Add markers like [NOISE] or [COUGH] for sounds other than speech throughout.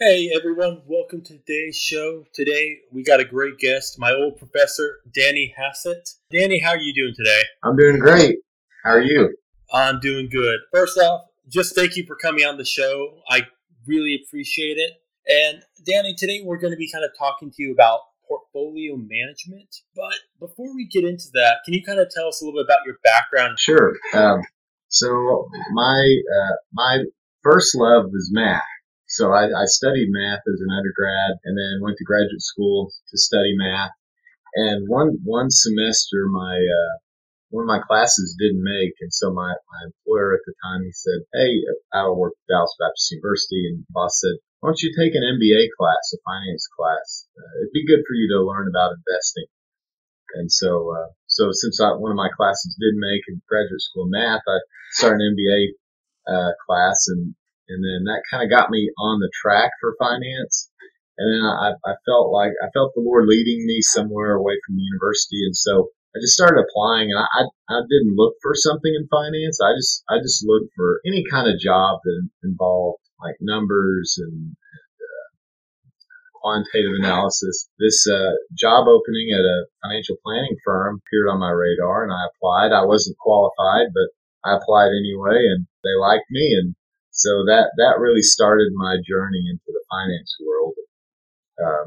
Hey everyone, welcome to today's show. Today we got a great guest, my old professor, Danny Hassett. Danny, how are you doing today? I'm doing great. How are you? I'm doing good. First off, just thank you for coming on the show. I really appreciate it. And Danny, today we're going to be kind of talking to you about portfolio management. But before we get into that, can you kind of tell us a little bit about your background? Sure. Um, so my uh, my first love was math. So I, I studied math as an undergrad, and then went to graduate school to study math. And one one semester, my uh, one of my classes didn't make, and so my, my employer at the time he said, "Hey, I work at Dallas Baptist University," and the boss said, "Why don't you take an MBA class, a finance class? Uh, it'd be good for you to learn about investing." And so, uh, so since I, one of my classes didn't make in graduate school math, I started an MBA uh, class, and and then that kind of got me on the track for finance. And then I, I felt like I felt the Lord leading me somewhere away from the university, and so I just started applying, and I, I didn't look for something in finance. I just I just looked for any kind of job that involved like numbers and, and uh, quantitative analysis. This uh, job opening at a financial planning firm appeared on my radar, and I applied. I wasn't qualified, but I applied anyway, and they liked me, and so that that really started my journey into the finance world. Um,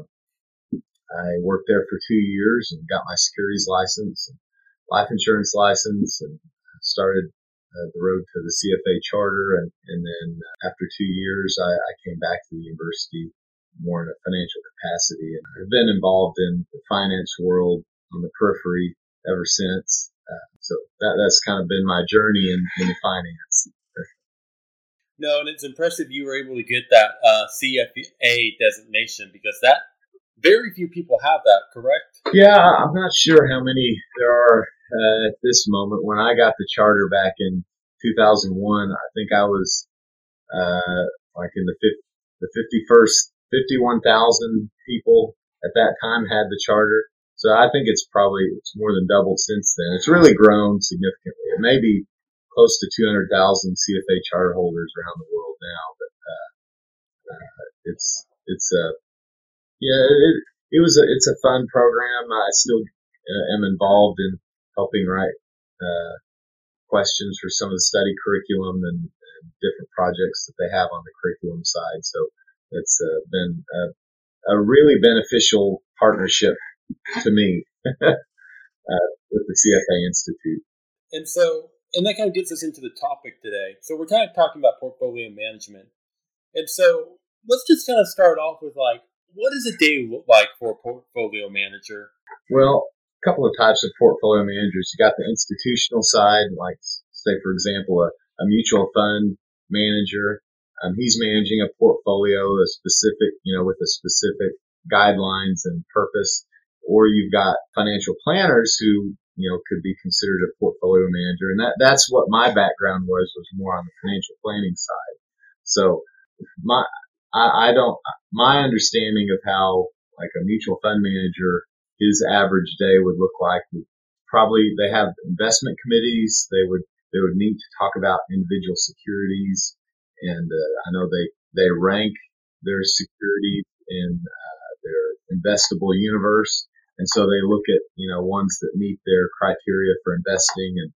I worked there for two years and got my securities license and life insurance license and started uh, the road to the CFA charter. And, and then after two years, I, I came back to the university more in a financial capacity. And I've been involved in the finance world on the periphery ever since. Uh, so that, that's kind of been my journey in, in finance. No, and it's impressive you were able to get that uh, CFA designation because that very few people have that, correct? Yeah, I'm not sure how many there are uh, at this moment. When I got the charter back in 2001, I think I was uh, like in the the 51st, 51,000 people at that time had the charter. So I think it's probably it's more than doubled since then. It's really grown significantly. It may be close to 200,000 CFA charter holders around the world now, but uh, uh, it's it's a yeah, it, it was a, it's a fun program. I still uh, am involved in helping write uh, questions for some of the study curriculum and, and, different projects that they have on the curriculum side. So it's uh, been a, a, really beneficial partnership to me [LAUGHS] uh, with the CFA Institute. And so, and that kind of gets us into the topic today. So we're kind of talking about portfolio management. And so let's just kind of start off with like, what does a day look like for a portfolio manager? Well, a couple of types of portfolio managers. You got the institutional side, like say for example, a, a mutual fund manager. Um, he's managing a portfolio, a specific, you know, with a specific guidelines and purpose. Or you've got financial planners who, you know, could be considered a portfolio manager. And that, that's what my background was, was more on the financial planning side. So my, I, I don't, my understanding of how like a mutual fund manager, his average day would look like would probably they have investment committees. They would, they would meet to talk about individual securities. And, uh, I know they, they rank their securities in, uh, their investable universe. And so they look at, you know, ones that meet their criteria for investing and,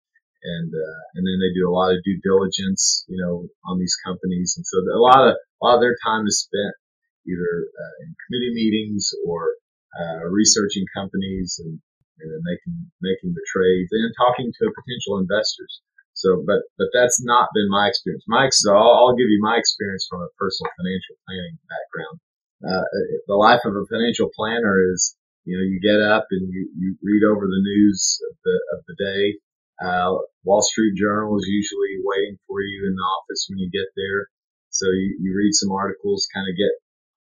and uh, and then they do a lot of due diligence, you know, on these companies, and so a lot of a lot of their time is spent either uh, in committee meetings or uh, researching companies and, and making making the trades and talking to potential investors. So, but but that's not been my experience. My so I'll, I'll give you my experience from a personal financial planning background. Uh, the life of a financial planner is you know you get up and you, you read over the news of the of the day uh, Wall Street Journal is usually waiting for you in the office when you get there. So you, you read some articles, kind of get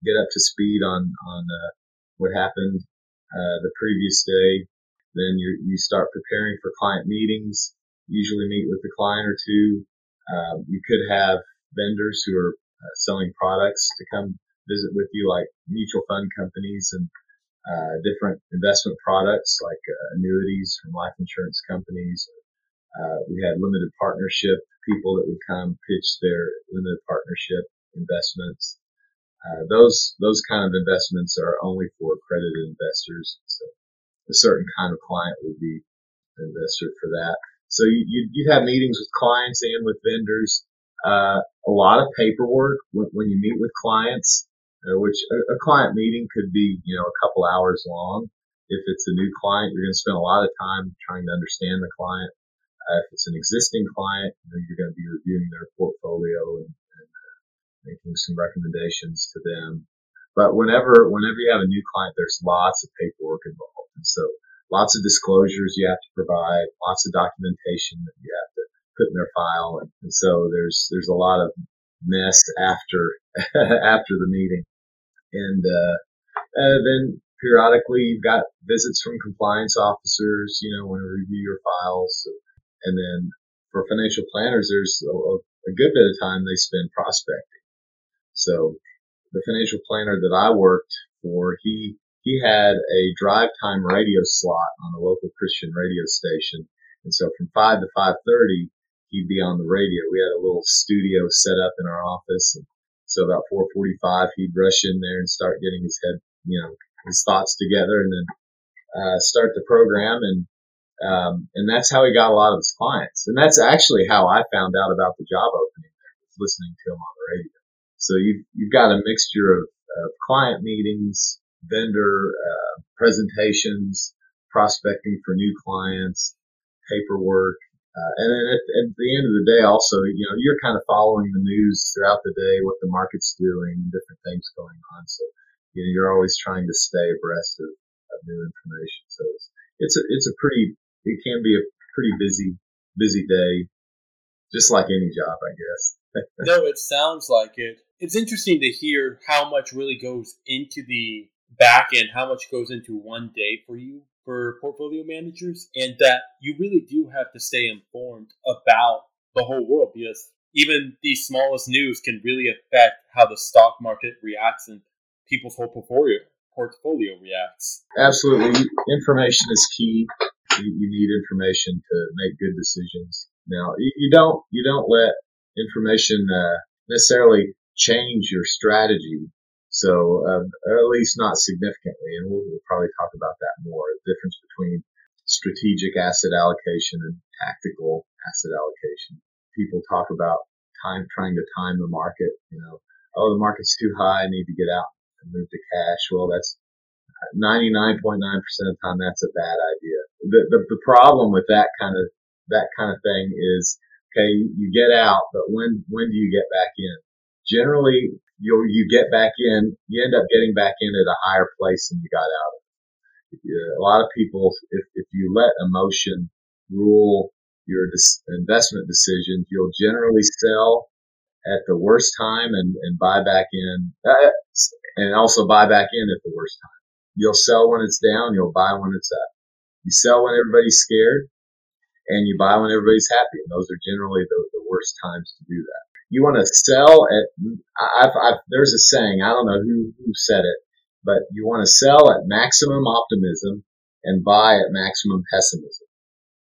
get up to speed on on uh, what happened uh, the previous day. Then you you start preparing for client meetings. Usually meet with a client or two. Um, you could have vendors who are uh, selling products to come visit with you, like mutual fund companies and uh, different investment products like uh, annuities from life insurance companies, uh, we had limited partnership people that would come pitch their limited partnership investments. Uh, those those kind of investments are only for accredited investors. So a certain kind of client would be an investor for that. So you, you, have meetings with clients and with vendors. Uh, a lot of paperwork when, when you meet with clients, uh, which a, a, client meeting could be, you know, a couple hours long. If it's a new client, you're going to spend a lot of time trying to understand the client. Uh, if it's an existing client, you know, you're going to be reviewing their portfolio and, and uh, making some recommendations to them. But whenever, whenever you have a new client, there's lots of paperwork involved. And so lots of disclosures you have to provide, lots of documentation that you have to put in their file. And, and so there's, there's a lot of mess after, [LAUGHS] after the meeting. And, uh, uh, then periodically you've got visits from compliance officers, you know, when to review your files. And then for financial planners, there's a, a good bit of time they spend prospecting. So the financial planner that I worked for, he, he had a drive time radio slot on a local Christian radio station. And so from 5 to 5.30, he'd be on the radio. We had a little studio set up in our office. And so about 4:45, he'd rush in there and start getting his head, you know, his thoughts together, and then uh, start the program. And um, and that's how he got a lot of his clients. And that's actually how I found out about the job opening there, was listening to him on the radio. So you've you've got a mixture of, of client meetings, vendor uh, presentations, prospecting for new clients, paperwork, uh, and then at, at, the end of the day, also, you know, you're kind of following the news throughout the day, what the market's doing, different things going on. So, you know, you're always trying to stay abreast of, of new information. So it's, it's a, it's a pretty, it can be a pretty busy, busy day, just like any job, I guess. [LAUGHS] no, it sounds like it. It's interesting to hear how much really goes into the back end, how much goes into one day for you for portfolio managers, and that you really do have to stay informed about the whole world because even the smallest news can really affect how the stock market reacts and people's whole portfolio portfolio reacts. Absolutely, information is key. You, you need information to make good decisions. Now, you, you don't you don't let information uh, necessarily change your strategy so, um, at least not significantly, and we'll, we'll, probably talk about that more. The difference between strategic asset allocation and tactical asset allocation. People talk about time, trying to time the market. You know, oh, the market's too high, I need to get out and move to cash. Well, that's 99.9% of the time, that's a bad idea. The, the, the problem with that kind of, that kind of thing is, okay, you get out, but when, when do you get back in? Generally, you you get back in, you end up getting back in at a higher place than you got out of. A lot of people, if, if you let emotion rule your investment decisions, you'll generally sell at the worst time and, and buy back in, uh, and also buy back in at the worst time. You'll sell when it's down, you'll buy when it's up. You sell when everybody's scared, and you buy when everybody's happy. And those are generally the, the worst times to do that you want to sell at, I've, I've, there's a saying, I don't know who, who said it, but you want to sell at maximum optimism and buy at maximum pessimism.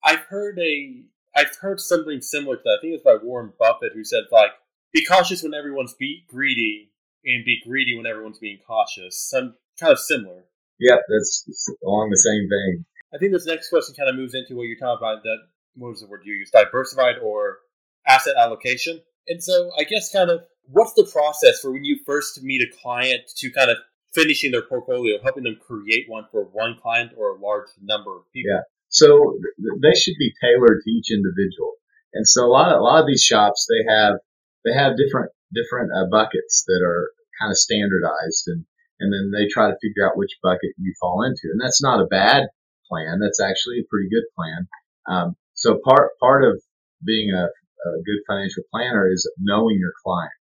I've heard a, I've heard something similar to that. I think it's by Warren Buffett who said like, be cautious when everyone's be greedy and be greedy when everyone's being cautious. Some kind of similar. Yep, that's along the same vein. I think this next question kind of moves into what you're talking about. That what was the word you used? Diversified or asset allocation. And so I guess kind of what's the process for when you first meet a client to kind of finishing their portfolio, helping them create one for one client or a large number of people? Yeah. So they should be tailored to each individual. And so a lot of, a lot of these shops, they have, they have different, different uh, buckets that are kind of standardized and, and then they try to figure out which bucket you fall into. And that's not a bad plan. That's actually a pretty good plan. Um, so part, part of being a a good financial planner is knowing your client.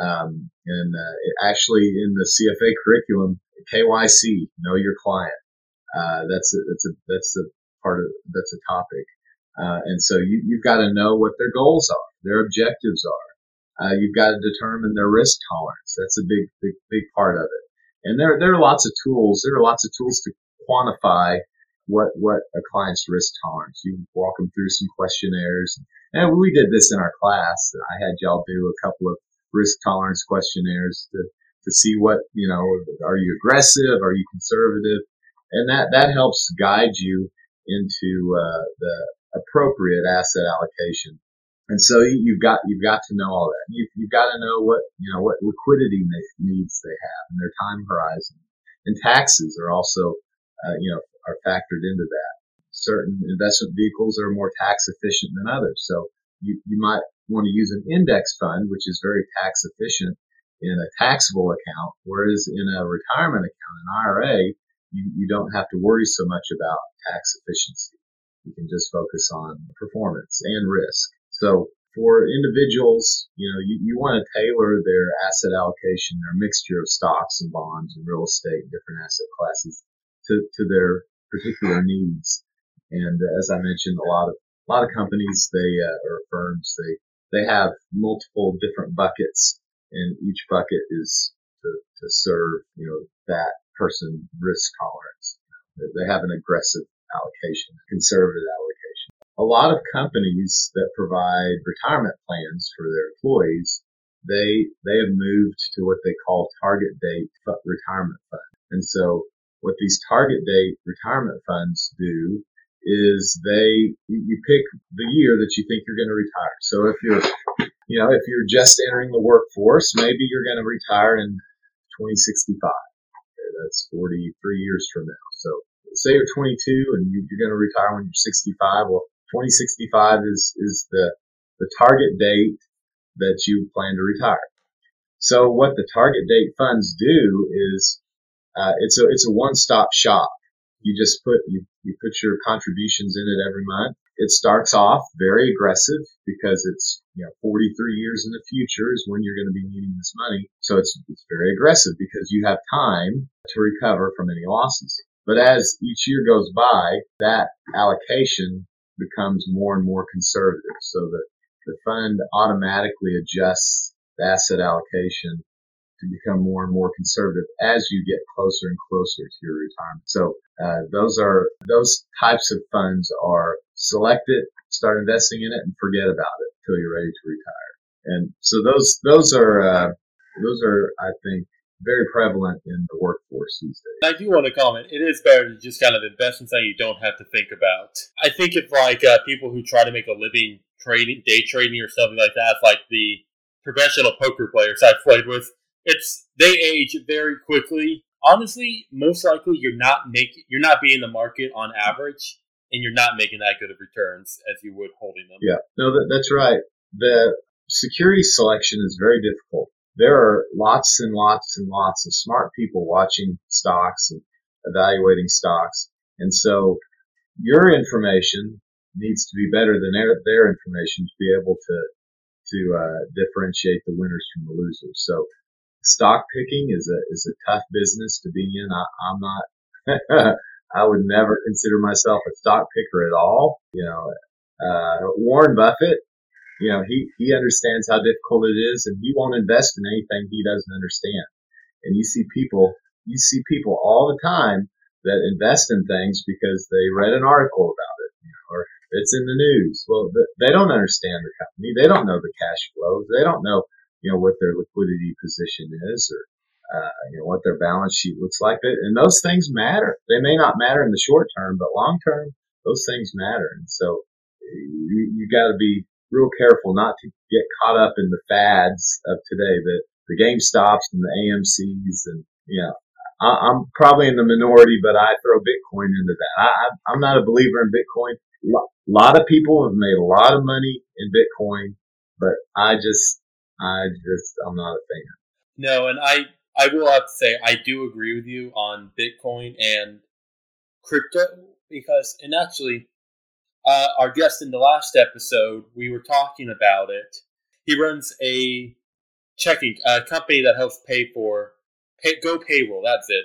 Um, and uh, actually, in the CFA curriculum, KYC, know your client. Uh, that's a, that's a that's a part of that's a topic. Uh, and so you, you've got to know what their goals are, their objectives are. Uh, you've got to determine their risk tolerance. That's a big, big, big part of it. And there, there are lots of tools. There are lots of tools to quantify what, what a client's risk tolerance. You walk them through some questionnaires and we did this in our class. I had y'all do a couple of risk tolerance questionnaires to, to see what you know. Are you aggressive? Are you conservative? And that that helps guide you into uh, the appropriate asset allocation. And so you've got you've got to know all that. You've, you've got to know what you know what liquidity needs they have and their time horizon. And taxes are also uh, you know are factored into that. Certain investment vehicles are more tax efficient than others. So you, you might want to use an index fund, which is very tax efficient in a taxable account, whereas in a retirement account, an IRA, you, you don't have to worry so much about tax efficiency. You can just focus on performance and risk. So for individuals, you know, you, you want to tailor their asset allocation, their mixture of stocks and bonds and real estate, different asset classes to, to their particular needs. And uh, as I mentioned, a lot of a lot of companies, they uh, or firms, they they have multiple different buckets, and each bucket is to, to serve you know that person risk tolerance. They have an aggressive allocation, conservative allocation. A lot of companies that provide retirement plans for their employees, they they have moved to what they call target date retirement fund. And so what these target date retirement funds do is they you pick the year that you think you're going to retire. So if you're you know if you're just entering the workforce, maybe you're going to retire in 2065. Okay, that's 43 years from now. So say you're 22 and you, are going to retire when you're 65. Well, 2065 is is the the target date that you plan to retire. So what the target date funds do is uh, it's a it's a one stop shop you just put you, you put your contributions in it every month. It starts off very aggressive because it's you know 43 years in the future is when you're going to be needing this money. So it's it's very aggressive because you have time to recover from any losses. But as each year goes by, that allocation becomes more and more conservative. So that the fund automatically adjusts the asset allocation to become more and more conservative as you get closer and closer to your retirement. So uh, those are those types of funds are select it, start investing in it, and forget about it until you're ready to retire. And so those those are uh, those are I think very prevalent in the workforce these days. I do want to comment. It is better to just kind of invest in something you don't have to think about. I think if like uh, people who try to make a living trading, day trading, or something like that, like the professional poker players I've played with, it's they age very quickly. Honestly, most likely you're not making you're not being the market on average, and you're not making that good of returns as you would holding them. Yeah, no, that, that's right. The security selection is very difficult. There are lots and lots and lots of smart people watching stocks and evaluating stocks, and so your information needs to be better than their, their information to be able to to uh, differentiate the winners from the losers. So stock picking is a is a tough business to be in. I, I'm not. [LAUGHS] I would never consider myself a stock picker at all. You know, uh, Warren Buffett. You know, he he understands how difficult it is, and he won't invest in anything he doesn't understand. And you see people, you see people all the time that invest in things because they read an article about it, you know, or it's in the news. Well, they don't understand the company. They don't know the cash flows. They don't know you know, what their liquidity position is or, uh, you know, what their balance sheet looks like. And those things matter. They may not matter in the short term, but long term, those things matter. And so you, you got to be real careful not to get caught up in the fads of today, that the, the GameStops and the AMCs and, you know, I, am probably in the minority, but I throw Bitcoin into that. I, I'm not a believer in Bitcoin. A lot of people have made a lot of money in Bitcoin, but I just, I just I'm not a fan. No, and I I will have to say I do agree with you on Bitcoin and crypto because and actually uh, our guest in the last episode we were talking about it. He runs a checking a company that helps pay for pay, go payroll. That's it,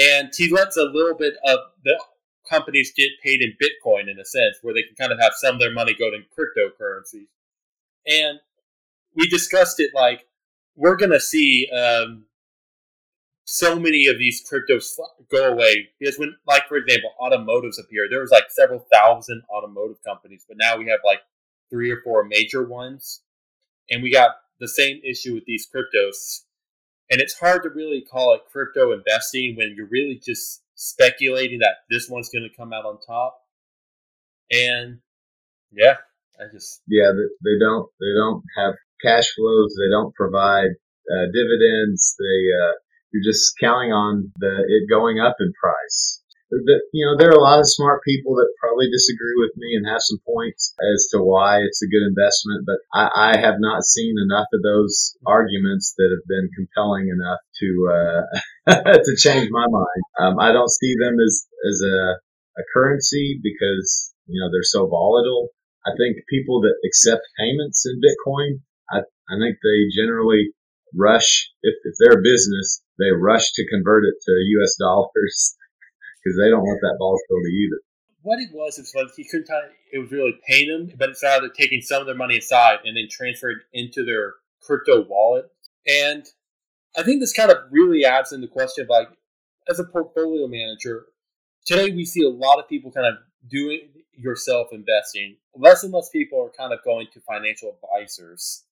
and he lets a little bit of the companies get paid in Bitcoin in a sense, where they can kind of have some of their money go to cryptocurrencies. And we discussed it like we're gonna see um, so many of these cryptos go away because when, like for example, automotives appeared, there was like several thousand automotive companies, but now we have like three or four major ones, and we got the same issue with these cryptos. And it's hard to really call it crypto investing when you're really just speculating that this one's going to come out on top. And yeah, I just yeah, they don't they don't have cash flows. They don't provide uh, dividends. They uh, you're just counting on the it going up in price that you know there are a lot of smart people that probably disagree with me and have some points as to why it's a good investment, but I, I have not seen enough of those arguments that have been compelling enough to uh, [LAUGHS] to change my mind. Um, I don't see them as as a a currency because you know they're so volatile. I think people that accept payments in Bitcoin, I, think they generally rush if, if they're a business, they rush to convert it to U.S. [LAUGHS] dollars because they don't want that volatility either. What it was is like he couldn't. tell. It was really paying them, but it's rather taking some of their money aside and then transferred into their crypto wallet. And I think this kind of really adds in the question of like, as a portfolio manager, today we see a lot of people kind of doing yourself investing. Less and less people are kind of going to financial advisors.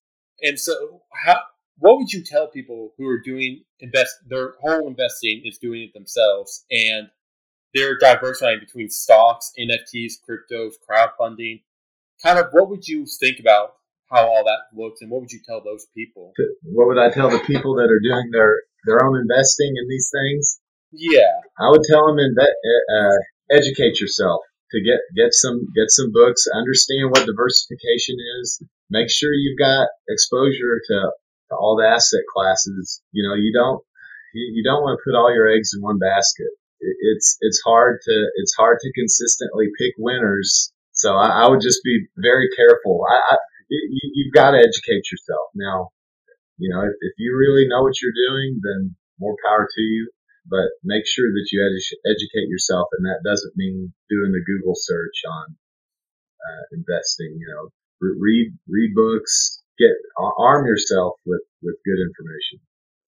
And so, how what would you tell people who are doing invest their whole investing is doing it themselves and they're diversifying between stocks, NFTs, cryptos, crowdfunding. Kind of what would you think about how all that looks and what would you tell those people? What would I tell the people that are doing their, their own investing in these things? Yeah. I would tell them inve- uh, educate yourself to get, get some, get some books, understand what diversification is, make sure you've got exposure to, to all the asset classes. You know, you don't, you, you don't want to put all your eggs in one basket it's it's hard to it's hard to consistently pick winners. So I, I would just be very careful. I, I you, have got to educate yourself now. You know, if, if you really know what you're doing, then more power to you. But make sure that you edu- educate yourself, and that doesn't mean doing the Google search on uh, investing. You know, read read books, get arm yourself with with good information.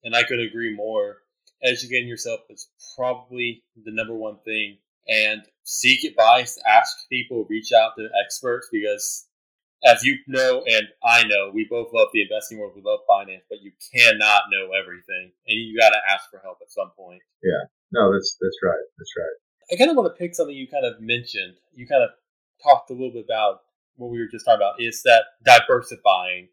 And I could agree more educating yourself is probably the number one thing. And seek advice, ask people, reach out to experts because, as you know and I know, we both love the investing world, we love finance, but you cannot know everything, and you got to ask for help at some point. Yeah, no, that's that's right, that's right. I kind of want to pick something you kind of mentioned. You kind of talked a little bit about what we were just talking about is that diversifying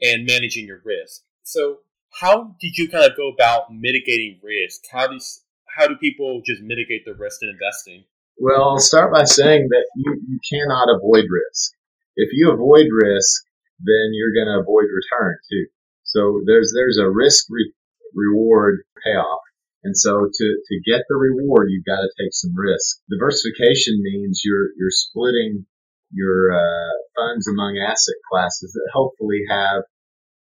and managing your risk. So how did you kind of go about mitigating risk? How does how do people just mitigate the risk in investing? Well, I'll start by saying that you, you cannot avoid risk. If you avoid risk, then you're going to avoid return too. So there's there's a risk re- reward payoff. And so to, to get the reward, you've got to take some risk. Diversification means you're you're splitting your uh, funds among asset classes that hopefully have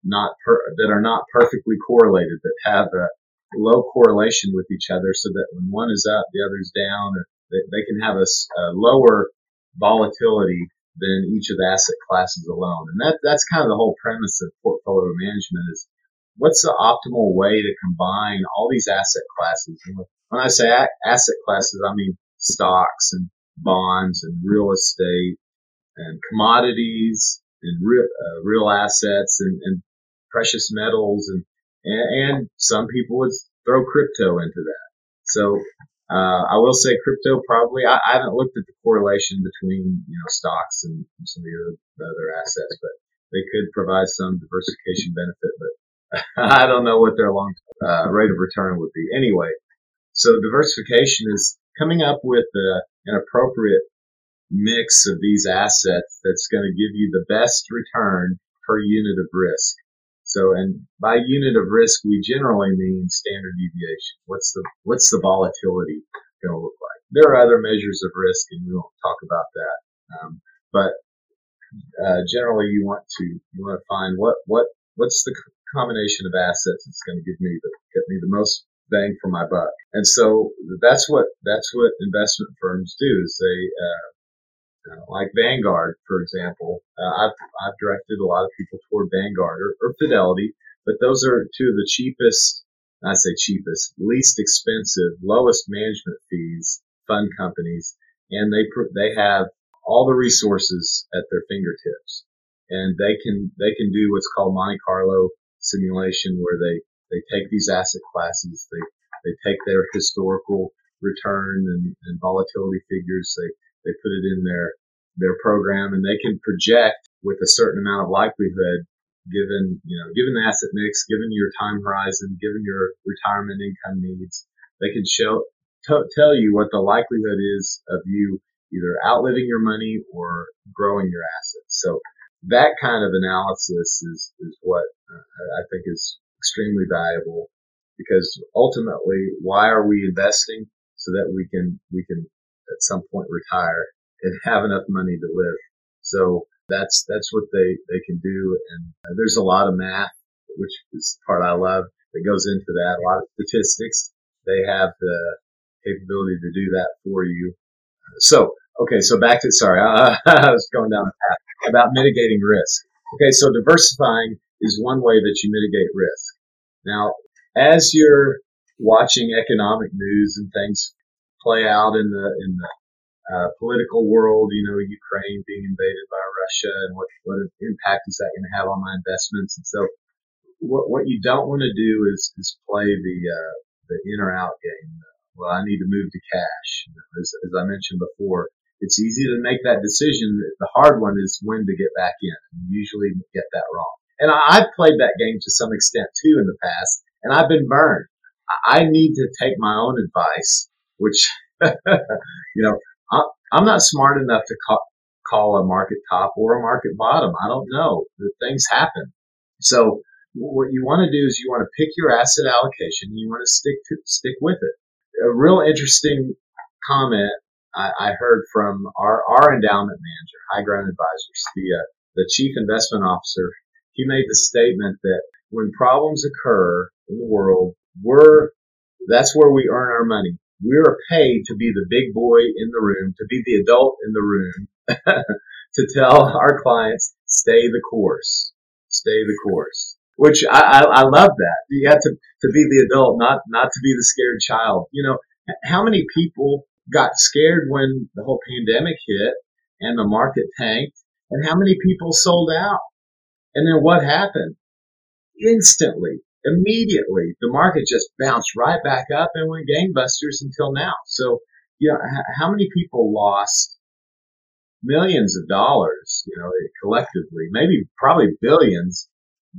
not per- that are not perfectly correlated, that have a low correlation with each other, so that when one is up, the other is down, or they, they can have a, a, lower volatility than each of the asset classes alone. And that that's kind of the whole premise of portfolio management is what's the optimal way to combine all these asset classes. And when I say asset classes, I mean stocks and bonds and real estate and commodities and real, uh, real assets and, and precious metals and, and, some people would throw crypto into that. So, uh, I will say crypto probably, I, I, haven't looked at the correlation between, you know, stocks and some of the other, the other assets, but they could provide some diversification benefit, but [LAUGHS] I don't know what their long uh, rate of return would be. Anyway, so diversification is coming up with uh, an appropriate mix of these assets that's going to give you the best return per unit of risk. So, and by unit of risk, we generally mean standard deviation. What's the what's the volatility going to look like? There are other measures of risk, and we won't talk about that. Um, but uh, generally, you want to you want to find what what what's the combination of assets that's going to give me the get me the most bang for my buck. And so that's what that's what investment firms do is they uh, uh, like Vanguard, for example. Uh, I've, I've directed a lot of people toward Vanguard or, or Fidelity, but those are two of the cheapest, I say cheapest, least expensive, lowest management fees fund companies, and they they have all the resources at their fingertips, and they can they can do what's called Monte Carlo simulation, where they they take these asset classes, they, they take their historical return and, and volatility figures, they, they put it in their, their program and they can project with a certain amount of likelihood given, you know, given the asset mix, given your time horizon, given your retirement income needs, they can show, t- tell you what the likelihood is of you either outliving your money or growing your assets. So that kind of analysis is, is what uh, I think is extremely valuable because ultimately, why are we investing? So that we can, we can at some point retire and have enough money to live. So that's, that's what they, they can do. And there's a lot of math, which is the part I love that goes into that. A lot of statistics. They have the capability to do that for you. So, okay. So back to, sorry, I, [LAUGHS] I was going down the path about mitigating risk. Okay. So diversifying is one way that you mitigate risk. Now, as you're watching economic news and things play out in the, in the uh, political world, you know, Ukraine being invaded by Russia and what, what impact is that going to have on my investments? And so what, what you don't want to do is, is play the, uh, the in or out game. Well, I need to move to cash. You know, as, as I mentioned before, it's easy to make that decision. The hard one is when to get back in. You usually get that wrong. And I, I've played that game to some extent too in the past, and I've been burned. I need to take my own advice, which, [LAUGHS] you know, I'm not smart enough to call, call a market top or a market bottom. I don't know. The things happen. So what you want to do is you want to pick your asset allocation. And you want to stick to stick with it. A real interesting comment I, I heard from our, our endowment manager, High Ground Advisors, the uh, the chief investment officer. He made the statement that when problems occur in the world, we're that's where we earn our money we are paid to be the big boy in the room, to be the adult in the room, [LAUGHS] to tell our clients, stay the course, stay the course. Which I, I, I love that. You have to, to be the adult, not, not to be the scared child. You know, how many people got scared when the whole pandemic hit and the market tanked? And how many people sold out? And then what happened? Instantly, immediately the market just bounced right back up and went gangbusters until now. So, you know, how many people lost millions of dollars, you know, collectively, maybe probably billions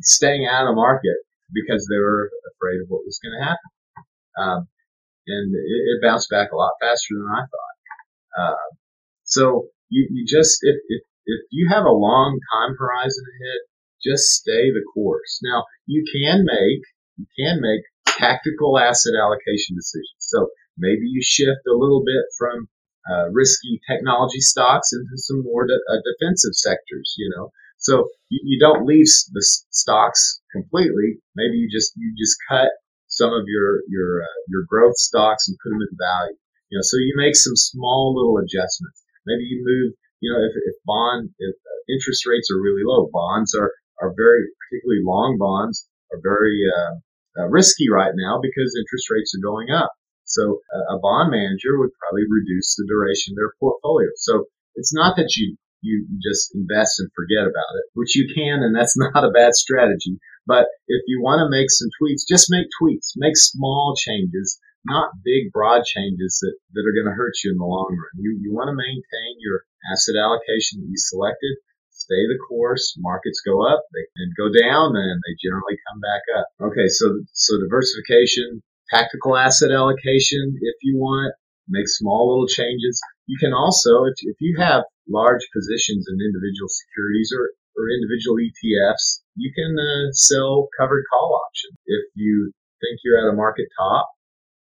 staying out of the market because they were afraid of what was going to happen. Um, and it, it, bounced back a lot faster than I thought. Uh, so you, you just, if, if, if you have a long time horizon ahead, just stay the course. Now, you can make, you can make tactical asset allocation decisions. So maybe you shift a little bit from uh, risky technology stocks into some more de- uh, defensive sectors, you know. So you, you don't leave the stocks completely. Maybe you just, you just cut some of your, your, uh, your growth stocks and put them in value. You know, so you make some small little adjustments. Maybe you move, you know, if, if bond, if uh, interest rates are really low, bonds are, are very, particularly long bonds, are very uh, uh, risky right now because interest rates are going up. So a bond manager would probably reduce the duration of their portfolio. So it's not that you you just invest and forget about it, which you can, and that's [LAUGHS] not a bad strategy. But if you want to make some tweaks, just make tweaks, make small changes, not big, broad changes that, that are going to hurt you in the long run. You, you want to maintain your asset allocation that you selected, stay the course. Markets go up, they can go down, and they generally come back up. Okay, so so diversification, tactical asset allocation, if you want, make small little changes. You can also, if, if you have large positions in individual securities or, or individual ETFs, you can uh, sell covered call options. If you think you're at a market top,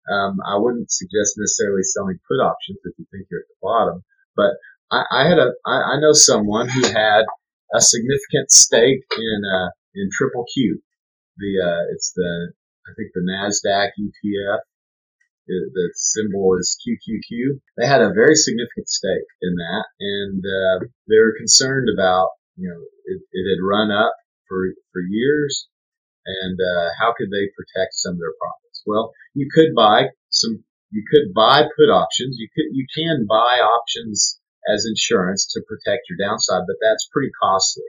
um, I wouldn't suggest necessarily selling put options if you think you're at the bottom, but I, I had a I, I know someone who had a significant stake in uh, in Triple Q. The uh, it's the I think the Nasdaq ETF. The symbol is QQQ. They had a very significant stake in that, and uh, they were concerned about you know it, it had run up for for years, and uh, how could they protect some of their profits? Well, you could buy some. You could buy put options. You could you can buy options as insurance to protect your downside, but that's pretty costly.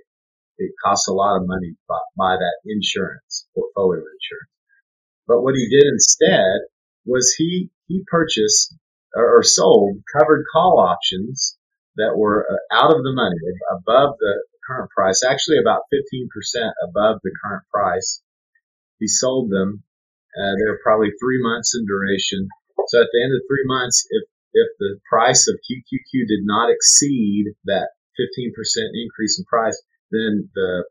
It costs a lot of money to buy that insurance, portfolio insurance. But what he did instead was he he purchased or, sold covered call options that were uh, out of the money, above the current price, actually about 15% above the current price. He sold them. Uh, they were probably three months in duration. So at the end of three months, if if the price of QQQ did not exceed that 15% increase in price, then the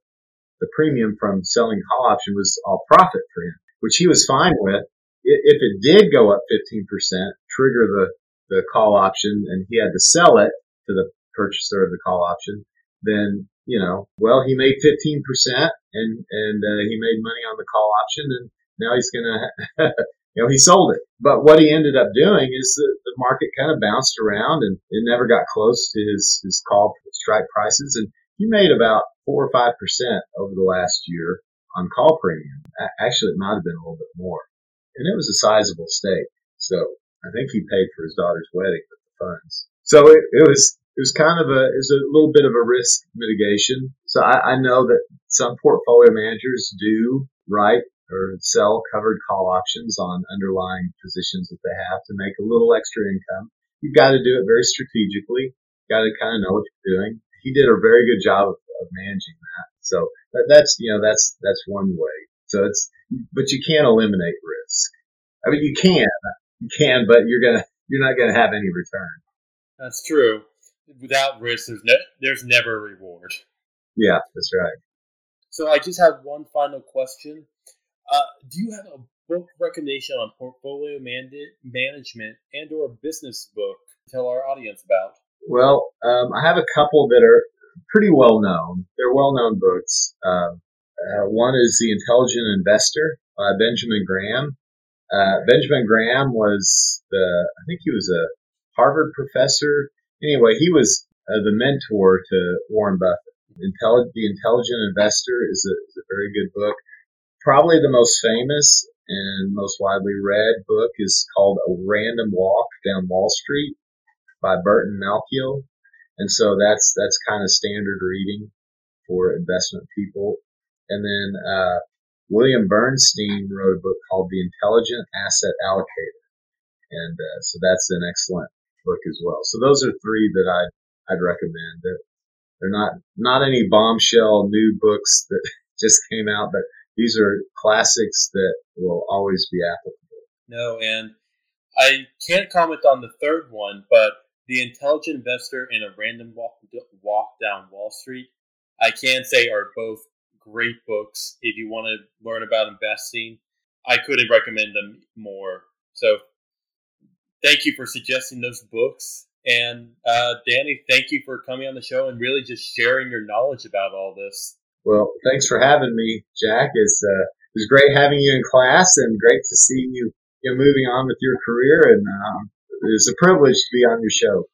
the premium from selling call option was all profit for him, which he was fine with. If it did go up 15%, trigger the, the call option and he had to sell it to the purchaser of the call option, then, you know, well, he made 15% and, and uh, he made money on the call option and now he's going [LAUGHS] to, know, he sold it. But what he ended up doing is the, the market kind of bounced around and it never got close to his, his call strike prices. And he made about four or five percent over the last year on call premium. Actually, it might have been a little bit more, and it was a sizable stake. So I think he paid for his daughter's wedding with the funds. So it, it was it was kind of a it a little bit of a risk mitigation. So I, I know that some portfolio managers do write or sell covered call options on underlying positions that they have to make a little extra income. You've got to do it very strategically. You've got to kind of know what you're doing he did a very good job of, of managing that. So that, that's you know that's that's one way. So it's but you can't eliminate risk. I mean you can you can, but you're gonna you're not gonna have any return. That's true. Without risk, there's ne- there's never a reward. Yeah, that's right. So I just have one final question. Uh, do you have a book recommendation on portfolio man- management and or a business book to tell our audience about? Well, um, I have a couple that are pretty well known. They're well known books. Um, uh, one is The Intelligent Investor by Benjamin Graham. Uh, Benjamin Graham was the, I think he was a Harvard professor. Anyway, he was uh, the mentor to Warren Buffett. Intelli- the Intelligent Investor is a, is a very good book. Probably the most famous and most widely read book is called A Random Walk Down Wall Street by Burton Malkiel. And so that's, that's kind of standard reading for investment people. And then, uh, William Bernstein wrote a book called The Intelligent Asset Allocator. And, uh, so that's an excellent book as well. So those are three that I'd, I'd recommend. They're, they're not, not any bombshell new books that [LAUGHS] just came out, but these are classics that will always be applicable. No, and I can't comment on the third one, but the Intelligent Investor and A Random Walk, walk Down Wall Street, I can say are both great books if you want to learn about investing. I couldn't recommend them more. So thank you for suggesting those books. And uh, Danny, thank you for coming on the show and really just sharing your knowledge about all this. Well, thanks for having me, Jack. It's, uh, it was great having you in class and great to see you, you know, moving on with your career. And um, it's a privilege to be on your show.